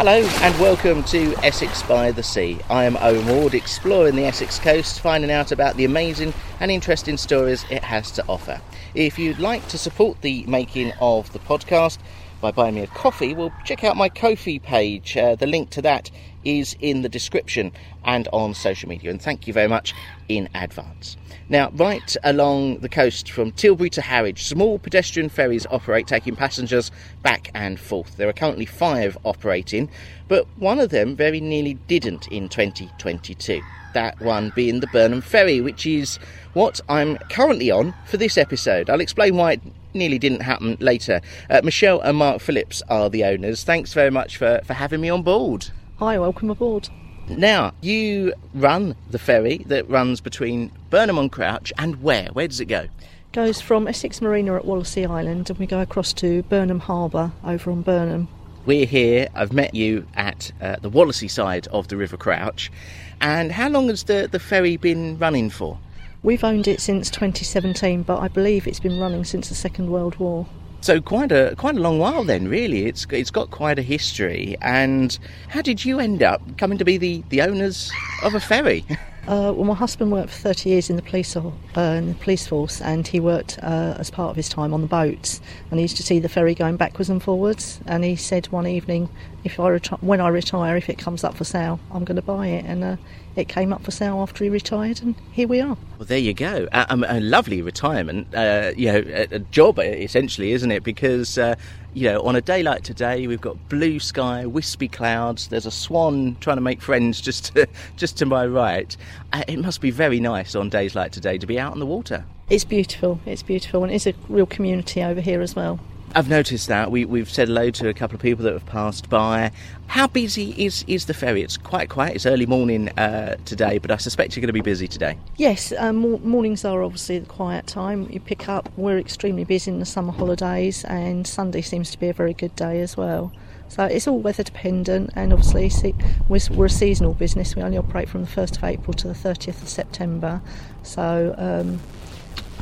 Hello and welcome to Essex by the Sea. I am Owen Ward, exploring the Essex coast, finding out about the amazing and interesting stories it has to offer. If you'd like to support the making of the podcast by buying me a coffee, well, check out my Ko-fi page. Uh, the link to that is in the description and on social media. And thank you very much in advance. Now, right along the coast from Tilbury to Harwich, small pedestrian ferries operate, taking passengers back and forth. There are currently five operating, but one of them very nearly didn't in 2022. That one being the Burnham Ferry, which is what I'm currently on for this episode. I'll explain why it nearly didn't happen later. Uh, Michelle and Mark Phillips are the owners. Thanks very much for, for having me on board. Hi, welcome aboard. Now, you run the ferry that runs between Burnham on Crouch and where? Where does it go? Goes from Essex Marina at Wallasea Island and we go across to Burnham Harbour over on Burnham. We're here. I've met you at uh, the Wallasea side of the River Crouch. And how long has the, the ferry been running for? We've owned it since 2017, but I believe it's been running since the Second World War. So quite a quite a long while then, really. It's it's got quite a history. And how did you end up coming to be the, the owners of a ferry? Uh, well, my husband worked for 30 years in the police uh, in the police force, and he worked uh, as part of his time on the boats. And he used to see the ferry going backwards and forwards. And he said one evening, "If I reti- when I retire, if it comes up for sale, I'm going to buy it." And uh, it came up for sale after he retired, and here we are. Well, there you go. A, a, lovely retirement. Uh, you know, a, a, job essentially, isn't it? Because uh, you know, on a day like today, we've got blue sky, wispy clouds. There's a swan trying to make friends just to, just to my right. Uh, it must be very nice on days like today to be out on the water. It's beautiful. It's beautiful, and it's a real community over here as well. I've noticed that we, we've said hello to a couple of people that have passed by. How busy is, is the ferry? It's quite quiet. It's early morning uh, today, but I suspect you're going to be busy today. Yes, um, mornings are obviously the quiet time. You pick up. We're extremely busy in the summer holidays, and Sunday seems to be a very good day as well. So it's all weather dependent, and obviously we're a seasonal business. We only operate from the 1st of April to the 30th of September. So um,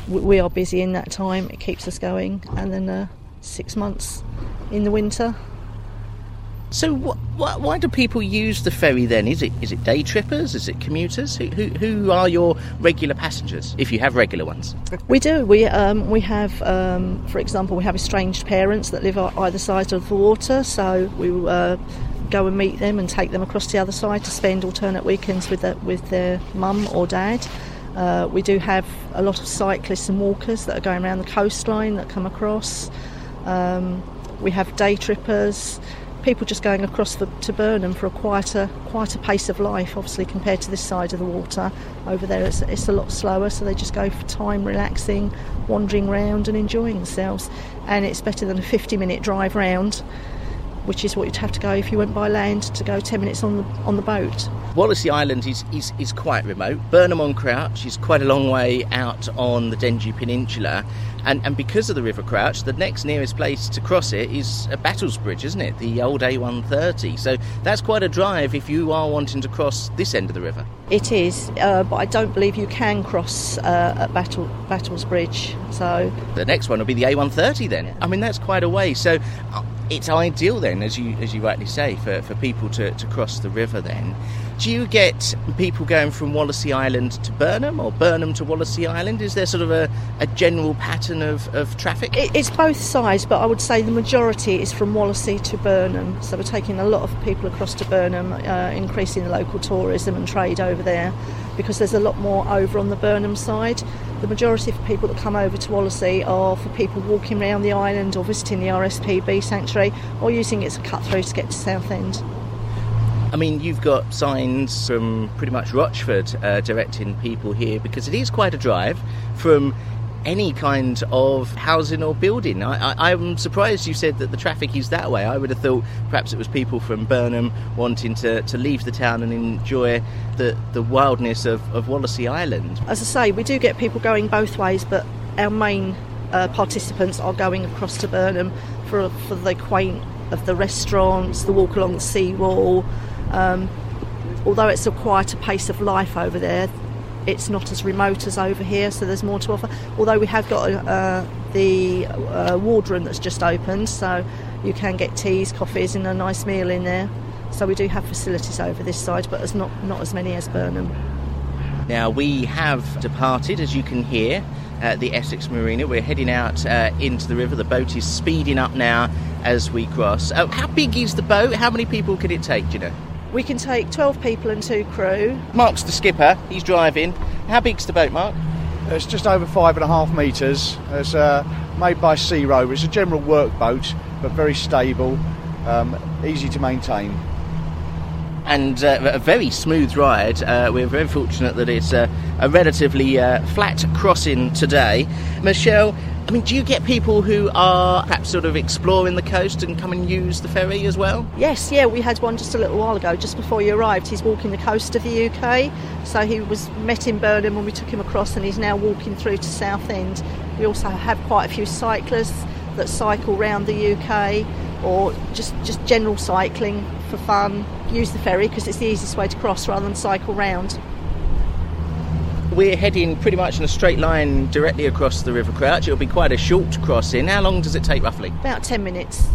we are busy in that time. It keeps us going, and then. Uh, six months in the winter. So, wh- wh- why do people use the ferry then? Is it is it day trippers? Is it commuters? Who, who, who are your regular passengers, if you have regular ones? We do. We um, we have, um, for example, we have estranged parents that live either side of the water, so we uh, go and meet them and take them across the other side to spend alternate weekends with the, with their mum or dad. Uh, we do have a lot of cyclists and walkers that are going around the coastline that come across. Um, we have day trippers, people just going across the, to Burnham for a quieter, quieter pace of life. Obviously, compared to this side of the water, over there it's, it's a lot slower. So they just go for time, relaxing, wandering around, and enjoying themselves. And it's better than a 50-minute drive round which is what you'd have to go if you went by land to go 10 minutes on the, on the boat. Wallasea Island is, is, is quite remote. Burnham on Crouch is quite a long way out on the Dengie Peninsula. And, and because of the River Crouch, the next nearest place to cross it is a Battlesbridge, isn't it? The old A130. So that's quite a drive if you are wanting to cross this end of the river. It is, uh, but I don't believe you can cross uh, at Battle, Battlesbridge. So the next one will be the A130 then. I mean, that's quite a way. So uh, it's ideal then, as you as you rightly say, for, for people to, to cross the river then. Do you get people going from Wallasea Island to Burnham or Burnham to Wallasea Island? Is there sort of a, a general pattern of, of traffic? It, it's both sides, but I would say the majority is from Wallasea to Burnham. So we're taking a lot of people across to Burnham, uh, increasing the local tourism and trade over there because there's a lot more over on the Burnham side. The majority of people that come over to Wallasea are for people walking around the island or visiting the RSPB sanctuary or using it as a cut through to get to Southend. I mean, you've got signs from pretty much Rochford uh, directing people here because it is quite a drive from any kind of housing or building. I, am surprised you said that the traffic is that way. I would have thought perhaps it was people from Burnham wanting to, to leave the town and enjoy the, the wildness of, of Wallasea Island. As I say, we do get people going both ways, but our main uh, participants are going across to Burnham for, for the quaint of the restaurants, the walk along the seawall. Um, although it's a quieter pace of life over there, it's not as remote as over here, so there's more to offer. Although we have got uh, the uh, wardroom that's just opened, so you can get teas, coffees, and a nice meal in there. So we do have facilities over this side, but there's not, not as many as Burnham. Now, we have departed, as you can hear, at the Essex Marina. We're heading out uh, into the river. The boat is speeding up now as we cross. Uh, how big is the boat? How many people could it take, do you know? We can take 12 people and two crew. Mark's the skipper, he's driving. How big's the boat, Mark? It's just over five and a half metres. It's uh, made by Sea Rover. It's a general work boat, but very stable, um, easy to maintain. And uh, a very smooth ride. Uh, we're very fortunate that it's uh, a relatively uh, flat crossing today. Michelle, I mean, do you get people who are perhaps sort of exploring the coast and come and use the ferry as well? Yes, yeah, we had one just a little while ago, just before you arrived. He's walking the coast of the UK. So he was met in Burnham when we took him across, and he's now walking through to Southend. We also have quite a few cyclists that cycle round the UK or just, just general cycling for fun. Use the ferry because it's the easiest way to cross rather than cycle round. We're heading pretty much in a straight line directly across the River Crouch. It'll be quite a short crossing. How long does it take roughly? About 10 minutes.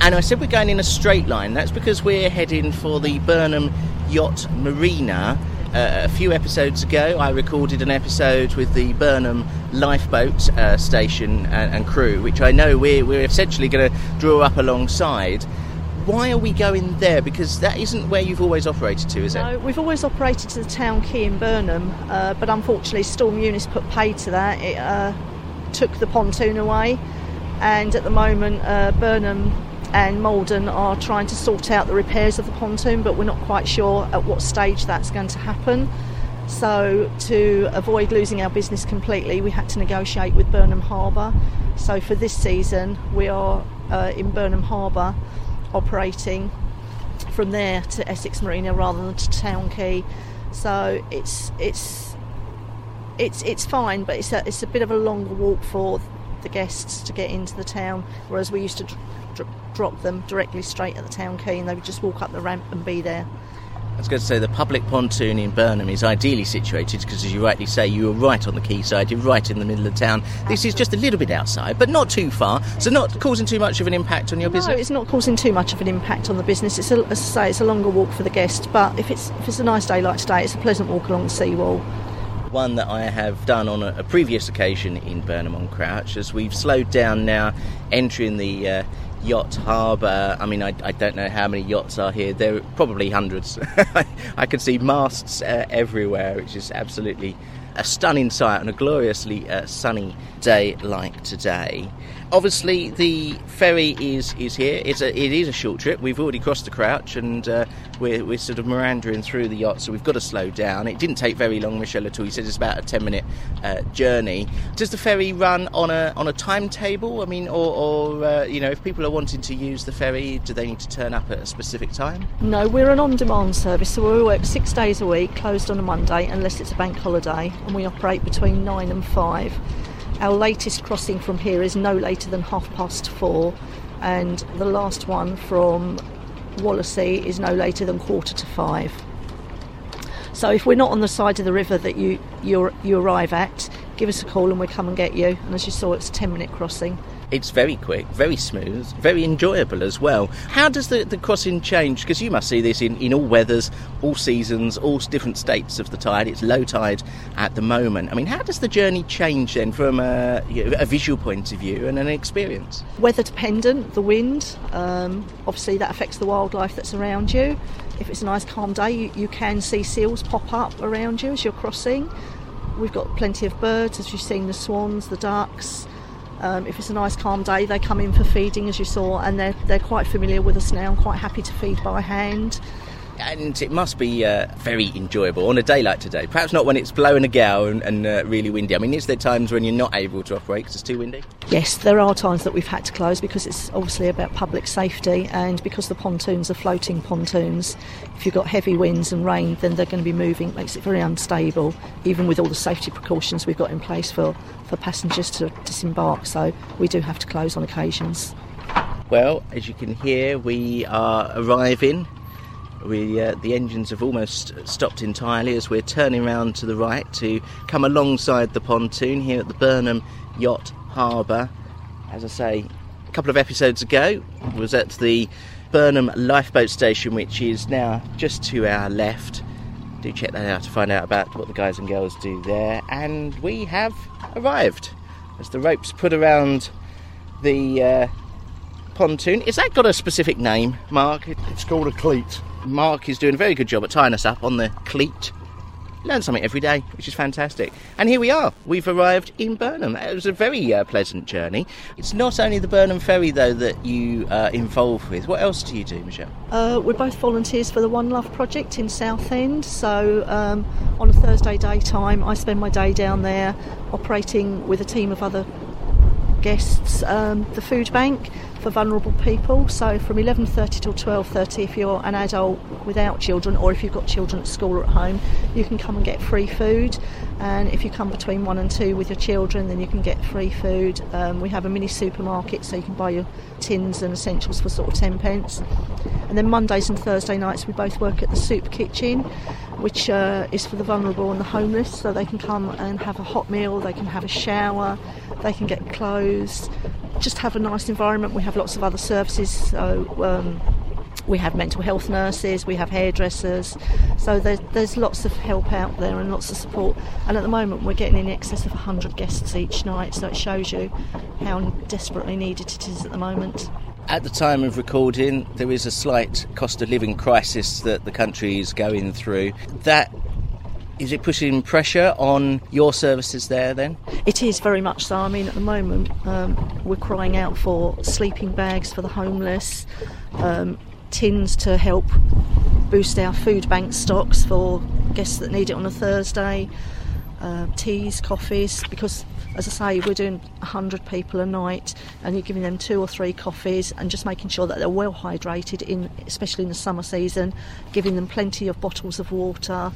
And I said we're going in a straight line. That's because we're heading for the Burnham Yacht Marina. Uh, a few episodes ago, I recorded an episode with the Burnham lifeboat uh, station and, and, crew, which I know we're, we're essentially going to draw up alongside why are we going there? Because that isn't where you've always operated to, is it? No, we've always operated to the town quay in Burnham, uh, but unfortunately, Storm Eunice put pay to that. It uh, took the pontoon away, and at the moment, uh, Burnham and Maldon are trying to sort out the repairs of the pontoon, but we're not quite sure at what stage that's going to happen. So, to avoid losing our business completely, we had to negotiate with Burnham Harbour. So, for this season, we are uh, in Burnham Harbour operating from there to Essex Marina rather than to Town Quay. So it's it's it's it's fine, but it's a it's a bit of a longer walk for the guests to get into the town. Whereas we used to dr- dr- drop them directly straight at the town quay, and they would just walk up the ramp and be there. I was going to say the public pontoon in Burnham is ideally situated because, as you rightly say, you are right on the quayside, you're right in the middle of town. This is just a little bit outside, but not too far, so not causing too much of an impact on your no, business. No, it's not causing too much of an impact on the business. It's, a, as I say, it's a longer walk for the guest, but if it's if it's a nice day like today, it's a pleasant walk along the seawall one that I have done on a, a, previous occasion in Burnham on Crouch, as we've slowed down now, entering the uh, yacht harbour. I mean, I, I, don't know how many yachts are here. There are probably hundreds. I can see masts uh, everywhere, which is absolutely a stunning sight on a gloriously uh, sunny day like today. Obviously, the ferry is, is here. It's a, it is a short trip. We've already crossed the Crouch and uh, we're, we're sort of meandering through the yacht, so we've got to slow down. It didn't take very long, Michelle, at all. He said it's about a 10 minute uh, journey. Does the ferry run on a, on a timetable? I mean, or, or uh, you know, if people are wanting to use the ferry, do they need to turn up at a specific time? No, we're an on demand service, so we work six days a week, closed on a Monday, unless it's a bank holiday, and we operate between nine and five. Our latest crossing from here is no later than half past four, and the last one from Wallasea is no later than quarter to five. So if we're not on the side of the river that you you arrive at, give us a call and we'll come and get you. And as you saw, it's a 10 minute crossing. It's very quick, very smooth, very enjoyable as well. How does the, the crossing change? Because you must see this in, in all weathers, all seasons, all different states of the tide. It's low tide at the moment. I mean, how does the journey change then from a, a visual point of view and an experience? Weather dependent, the wind, um, obviously that affects the wildlife that's around you. If it's a nice calm day, you, you can see seals pop up around you as you're crossing. We've got plenty of birds, as you've seen the swans, the ducks. Um, if it's a nice calm day, they come in for feeding, as you saw, and they're, they're quite familiar with us now, and quite happy to feed by hand and it must be uh, very enjoyable on a day like today. Perhaps not when it's blowing a gale and, and uh, really windy. I mean, is there times when you're not able to operate because it's too windy? Yes, there are times that we've had to close because it's obviously about public safety and because the pontoons are floating pontoons. If you've got heavy winds and rain, then they're going to be moving. It makes it very unstable, even with all the safety precautions we've got in place for, for passengers to disembark. So we do have to close on occasions. Well, as you can hear, we are arriving we, uh, the engines have almost stopped entirely as we're turning around to the right to come alongside the pontoon here at the Burnham Yacht Harbour. As I say, a couple of episodes ago was at the Burnham Lifeboat Station, which is now just to our left. Do check that out to find out about what the guys and girls do there. And we have arrived as the ropes put around the uh, pontoon. Is that got a specific name, Mark? It's called a cleat. Mark is doing a very good job at tying us up on the cleat. Learn something every day, which is fantastic. And here we are. We've arrived in Burnham. It was a very uh, pleasant journey. It's not only the Burnham Ferry, though, that you are involved with. What else do you do, Michelle? Uh, we're both volunteers for the One Love project in Southend. So um, on a Thursday daytime, I spend my day down there operating with a team of other guests um, the food bank for vulnerable people. So from 11:30 till 12:30, if you're an adult without children, or if you've got children at school or at home, you can come and get free food. And if you come between one and two with your children, then you can get free food. Um, we have a mini supermarket, so you can buy your tins and essentials for sort of 10 pence. And then Mondays and Thursday nights, we both work at the soup kitchen, which uh, is for the vulnerable and the homeless, so they can come and have a hot meal, they can have a shower, they can get clothes, just have a nice environment. We have lots of other services, so um, we have mental health nurses, we have hairdressers, so there's, there's lots of help out there and lots of support. And at the moment, we're getting in excess of 100 guests each night, so it shows you how desperately needed it is at the moment. At the time of recording, there is a slight cost of living crisis that the country is going through. That is it putting pressure on your services there then? It is very much so. I mean, at the moment, um, we're crying out for sleeping bags for the homeless, um, tins to help boost our food bank stocks for guests that need it on a Thursday, uh, teas, coffees, because as I say, we're doing 100 people a night and you're giving them two or three coffees and just making sure that they're well hydrated, in, especially in the summer season, giving them plenty of bottles of water,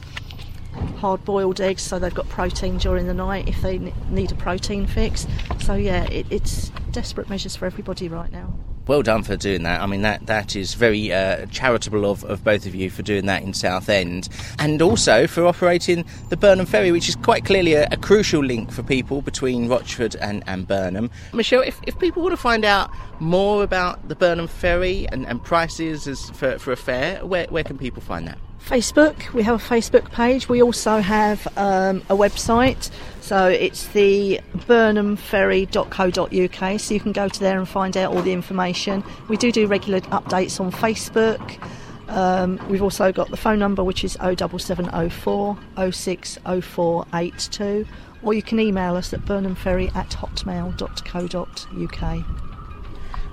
hard boiled eggs so they've got protein during the night if they need a protein fix. So, yeah, it, it's desperate measures for everybody right now well done for doing that. I mean, that that is very uh, charitable of, of both of you for doing that in Southend, and also for operating the Burnham Ferry, which is quite clearly a, a crucial link for people between Rochford and, and Burnham. Michelle, if, if people want to find out more about the Burnham Ferry and, and prices as for, for a fare, where, where can people find that? Facebook. We have a Facebook page. We also have um, a website. So it's the burnhamferry.co.uk. So you can go to there and find out all the information. We do do regular updates on Facebook. Um, we've also got the phone number, which is 07704 060482, or you can email us at burnhamferry at hotmail.co.uk.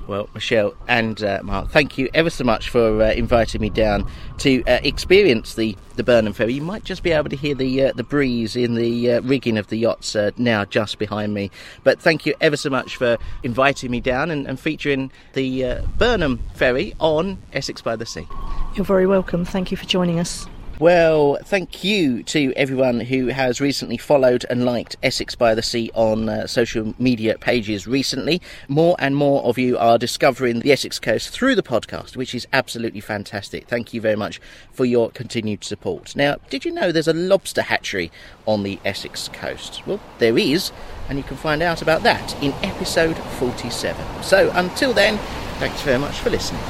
Well, Michelle and uh, Mark, thank you ever so much for uh, inviting me down to uh, experience the, the Burnham Ferry. You might just be able to hear the uh, the breeze in the uh, rigging of the yachts uh, now just behind me. But thank you ever so much for inviting me down and, and featuring the Burnham Ferry on Essex by the Sea. You're very welcome. Thank you for joining us. Well, thank you to everyone who has recently followed and liked Essex by the Sea on uh, social media pages recently. More and more of you are discovering the Essex coast through the podcast, which is absolutely fantastic. Thank you very much for your continued support. Now, did you know there's a lobster hatchery on the Essex coast? Well, there is, and you can find out about that in episode 47. So until then, thanks very much for listening.